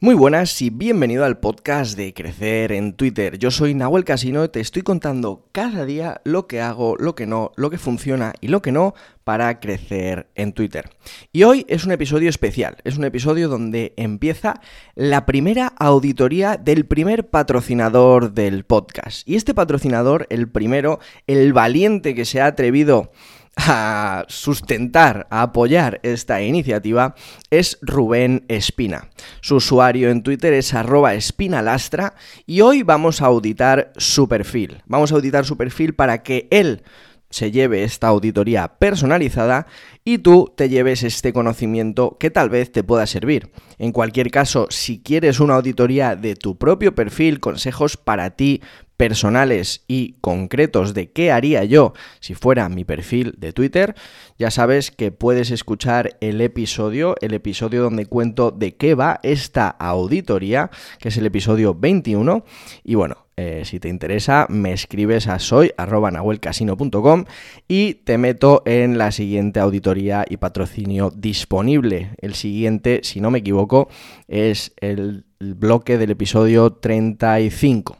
Muy buenas y bienvenido al podcast de Crecer en Twitter. Yo soy Nahuel Casino y te estoy contando cada día lo que hago, lo que no, lo que funciona y lo que no para crecer en Twitter. Y hoy es un episodio especial, es un episodio donde empieza la primera auditoría del primer patrocinador del podcast. Y este patrocinador, el primero, el valiente que se ha atrevido a sustentar, a apoyar esta iniciativa es Rubén Espina. Su usuario en Twitter es arroba espinalastra y hoy vamos a auditar su perfil. Vamos a auditar su perfil para que él se lleve esta auditoría personalizada y tú te lleves este conocimiento que tal vez te pueda servir. En cualquier caso, si quieres una auditoría de tu propio perfil, consejos para ti personales y concretos de qué haría yo si fuera mi perfil de Twitter, ya sabes que puedes escuchar el episodio, el episodio donde cuento de qué va esta auditoría, que es el episodio 21. Y bueno, eh, si te interesa, me escribes a soy.nahuelcasino.com y te meto en la siguiente auditoría y patrocinio disponible. El siguiente, si no me equivoco, es el bloque del episodio 35.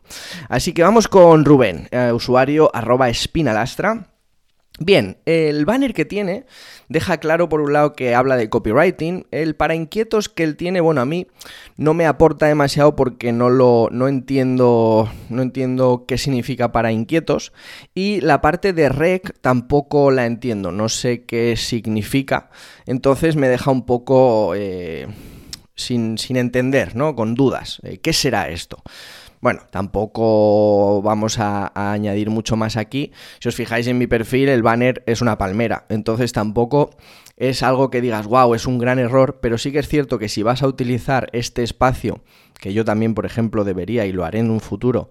Así que vamos con Rubén, eh, usuario arroba espinalastra. Bien, el banner que tiene deja claro por un lado que habla de copywriting, el para inquietos que él tiene, bueno, a mí no me aporta demasiado porque no lo no entiendo no entiendo qué significa para inquietos y la parte de rec tampoco la entiendo, no sé qué significa, entonces me deja un poco eh, sin, entender, ¿no? Con dudas, eh, ¿qué será esto? Bueno, tampoco vamos a, añadir mucho más aquí. Si os fijáis en mi perfil, el banner es una palmera. Entonces tampoco es algo que digas, wow, es un gran error, pero sí que es cierto que si vas a utilizar este espacio, que yo también, por ejemplo, debería y lo haré en un futuro,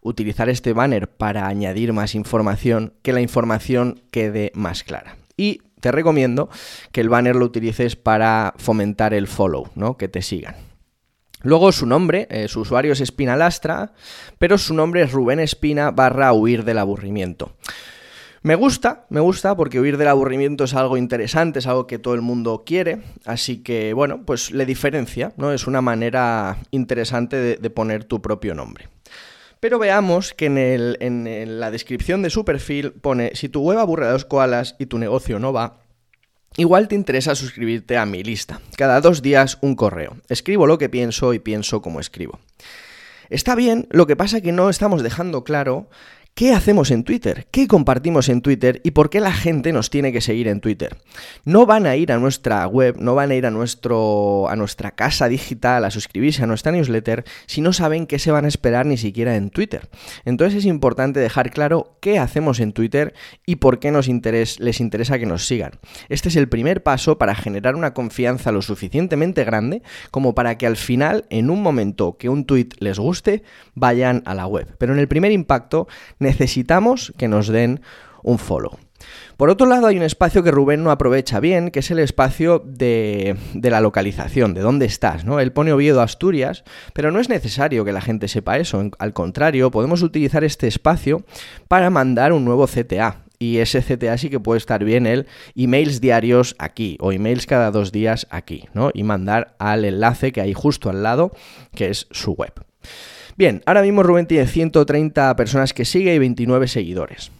utilizar este banner para añadir más información, que la información quede más clara. Y te recomiendo que el banner lo utilices para fomentar el follow, ¿no? Que te sigan. Luego su nombre, eh, su usuario es Espinalastra, pero su nombre es Rubén Espina barra huir del aburrimiento. Me gusta, me gusta porque huir del aburrimiento es algo interesante, es algo que todo el mundo quiere, así que bueno, pues le diferencia, ¿no? Es una manera interesante de, poner tu propio nombre. Pero veamos que en, en la descripción de su perfil pone, si tu web aburre a los koalas y tu negocio no va, Igual te interesa suscribirte a mi lista. Cada dos días un correo. Escribo lo que pienso y pienso como escribo. Está bien, lo que pasa es que no estamos dejando claro ¿Qué hacemos en Twitter? ¿Qué compartimos en Twitter? ¿Y por qué la gente nos tiene que seguir en Twitter? No van a ir a nuestra web, no van a ir a, nuestro, a nuestra casa digital a suscribirse a nuestra newsletter si no saben qué se van a esperar ni siquiera en Twitter. Entonces es importante dejar claro qué hacemos en Twitter y por qué les interesa que nos sigan. Este es el primer paso para generar una confianza lo suficientemente grande como para que al final, en un momento que un tweet les guste, vayan a la web. Pero en el primer impacto, necesitamos que nos den un follow. Por otro lado, hay un espacio que Rubén no aprovecha bien, que es el espacio de, la localización, de dónde estás, ¿no? Él pone Oviedo Asturias, pero no es necesario que la gente sepa eso. Al contrario, podemos utilizar este espacio para mandar un nuevo CTA. Y ese CTA sí que puede estar bien el emails diarios aquí o emails cada dos días aquí, ¿no? Y mandar al enlace que hay justo al lado, que es su web. Bien, ahora mismo Rubén tiene 130 personas que sigue y 29 seguidores.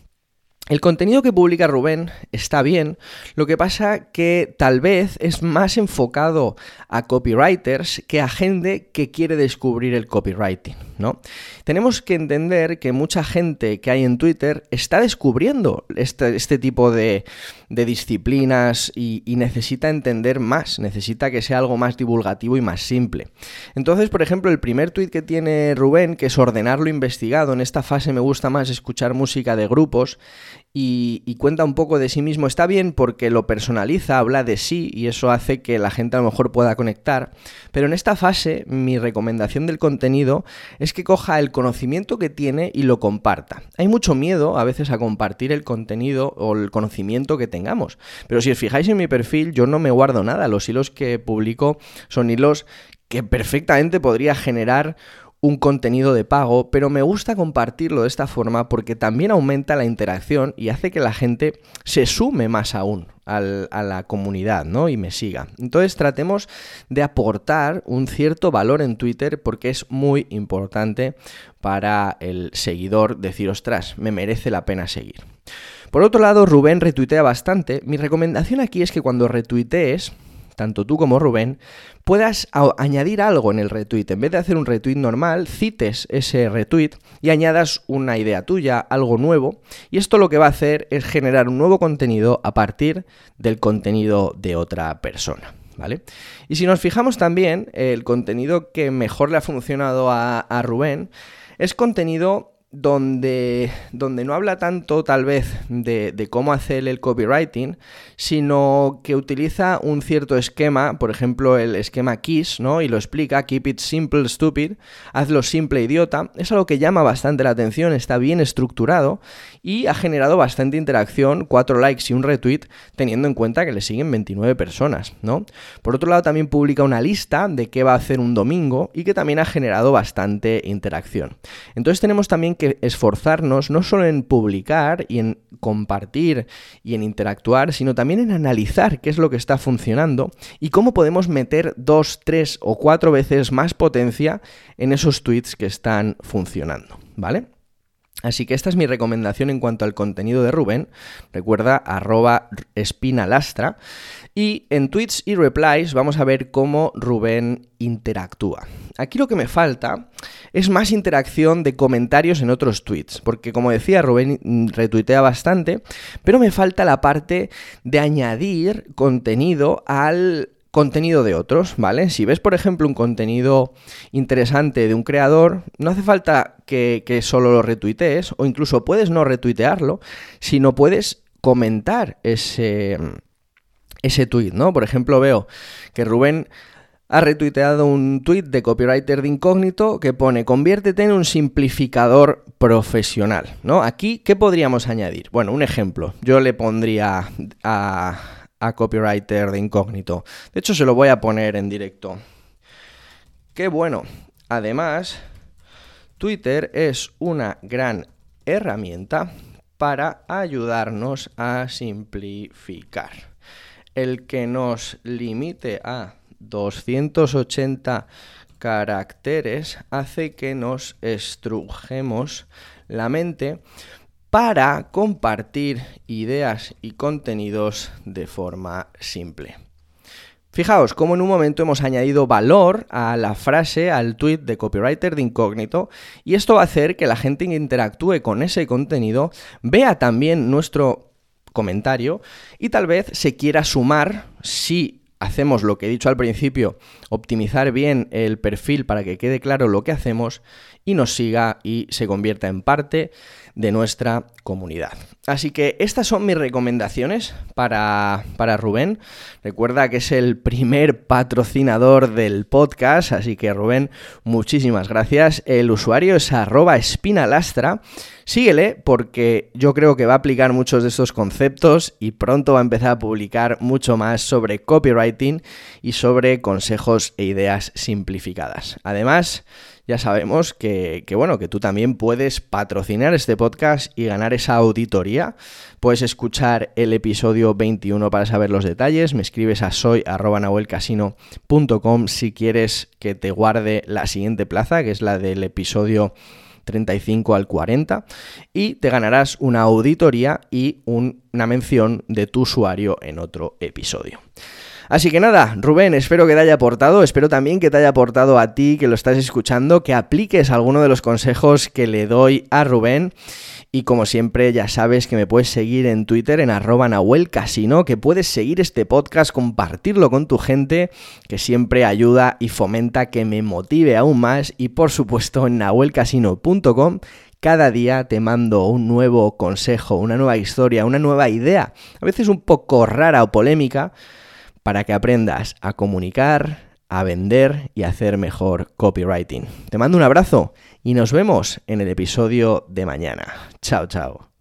El contenido que publica Rubén está bien, lo que pasa que tal vez es más enfocado a copywriters que a gente que quiere descubrir el copywriting, ¿no? Tenemos que entender que mucha gente que hay en Twitter está descubriendo este, este tipo de, disciplinas y, y, necesita entender más, necesita que sea algo más divulgativo y más simple. Entonces, por ejemplo, el primer tweet que tiene Rubén, que es ordenar lo investigado, en esta fase me gusta más escuchar música de grupos, y, cuenta un poco de sí mismo. Está bien porque lo personaliza, habla de sí y eso hace que la gente a lo mejor pueda conectar. Pero en esta fase mi recomendación del contenido es que coja el conocimiento que tiene y lo comparta. Hay mucho miedo a veces a compartir el contenido o el conocimiento que tengamos. Pero si os fijáis en mi perfil yo no me guardo nada. Los hilos que publico son hilos que perfectamente podría generar un contenido de pago, pero me gusta compartirlo de esta forma porque también aumenta la interacción y hace que la gente se sume más aún a la comunidad, ¿no? Y me siga. Entonces tratemos de aportar un cierto valor en Twitter porque es muy importante para el seguidor decir, ostras, me merece la pena seguir. Por otro lado, Rubén retuitea bastante. Mi recomendación aquí es que cuando retuitees, tanto tú como Rubén, puedas añadir algo en el retweet. En vez de hacer un retweet normal, cites ese retweet y añadas una idea tuya, algo nuevo. Y esto lo que va a hacer es generar un nuevo contenido a partir del contenido de otra persona. ¿Vale? Y si nos fijamos también, el contenido que mejor le ha funcionado a, a Rubén es contenido donde, donde no habla tanto tal vez de, cómo hacer el copywriting, sino que utiliza un cierto esquema, por ejemplo el esquema KISS, ¿no? Y lo explica, keep it simple, stupid, hazlo simple, idiota. Es algo que llama bastante la atención, está bien estructurado y ha generado bastante interacción, cuatro likes y un retweet, teniendo en cuenta que le siguen 29 personas, ¿no? Por otro lado también publica una lista de qué va a hacer un domingo y que también ha generado bastante interacción. Entonces tenemos también que esforzarnos no solo en publicar y en compartir y en interactuar, sino también en analizar qué es lo que está funcionando y cómo podemos meter dos, tres o cuatro veces más potencia en esos tweets que están funcionando, ¿vale? Así que esta es mi recomendación en cuanto al contenido de Rubén. Recuerda arroba espinalastra. Y en tweets y replies vamos a ver cómo Rubén interactúa. Aquí lo que me falta es más interacción de comentarios en otros tweets, porque como decía Rubén retuitea bastante, pero me falta la parte de añadir contenido al contenido de otros, ¿vale? Si ves, por ejemplo, un contenido interesante de un creador, no hace falta que, que solo lo retuitees, o incluso puedes no retuitearlo, sino puedes comentar ese, ese tweet, ¿no? Por ejemplo, veo que Rubén ha retuiteado un tweet de copywriter de incógnito que pone conviértete en un simplificador profesional, ¿no? Aquí, ¿qué podríamos añadir? Bueno, un ejemplo. Yo le pondría a, a copywriter de incógnito. De hecho, se lo voy a poner en directo. Qué bueno. Además, Twitter es una gran herramienta para ayudarnos a simplificar. El que nos limite a 280 caracteres hace que nos estrujemos la mente para compartir ideas y contenidos de forma simple. Fijaos cómo en un momento hemos añadido valor a la frase, al tweet de copywriter de incógnito, y esto va a hacer que la gente que interactúe con ese contenido vea también nuestro comentario y tal vez se quiera sumar si hacemos lo que he dicho al principio, optimizar bien el perfil para que quede claro lo que hacemos y nos siga y se convierta en parte de nuestra comunidad. Así que estas son mis recomendaciones para, para, Rubén. Recuerda que es el primer patrocinador del podcast, así que Rubén, muchísimas gracias. El usuario es arroba espinalastra. Síguele porque yo creo que va a aplicar muchos de estos conceptos y pronto va a empezar a publicar mucho más sobre copywriting y sobre consejos e ideas simplificadas. Además, ya sabemos que, bueno, que tú también puedes patrocinar este podcast y ganar esa auditoría. Puedes escuchar el episodio 21 para saber los detalles. Me escribes a soy.nahuelcasino.com si quieres que te guarde la siguiente plaza, que es la del episodio 35 al 40 y te ganarás una auditoría y una mención de tu usuario en otro episodio. Así que nada, Rubén, espero que te haya aportado, espero también que te haya aportado a ti que lo estás escuchando, que apliques alguno de los consejos que le doy a Rubén. Y como siempre, ya sabes que me puedes seguir en Twitter en arroba Nahuel Casino, que puedes seguir este podcast, compartirlo con tu gente, que siempre ayuda y fomenta que me motive aún más. Y por supuesto en nahuelcasino.com cada día te mando un nuevo consejo, una nueva historia, una nueva idea, a veces un poco rara o polémica para que aprendas a comunicar, a vender y a hacer mejor copywriting. Te mando un abrazo y nos vemos en el episodio de mañana. Chao, chao.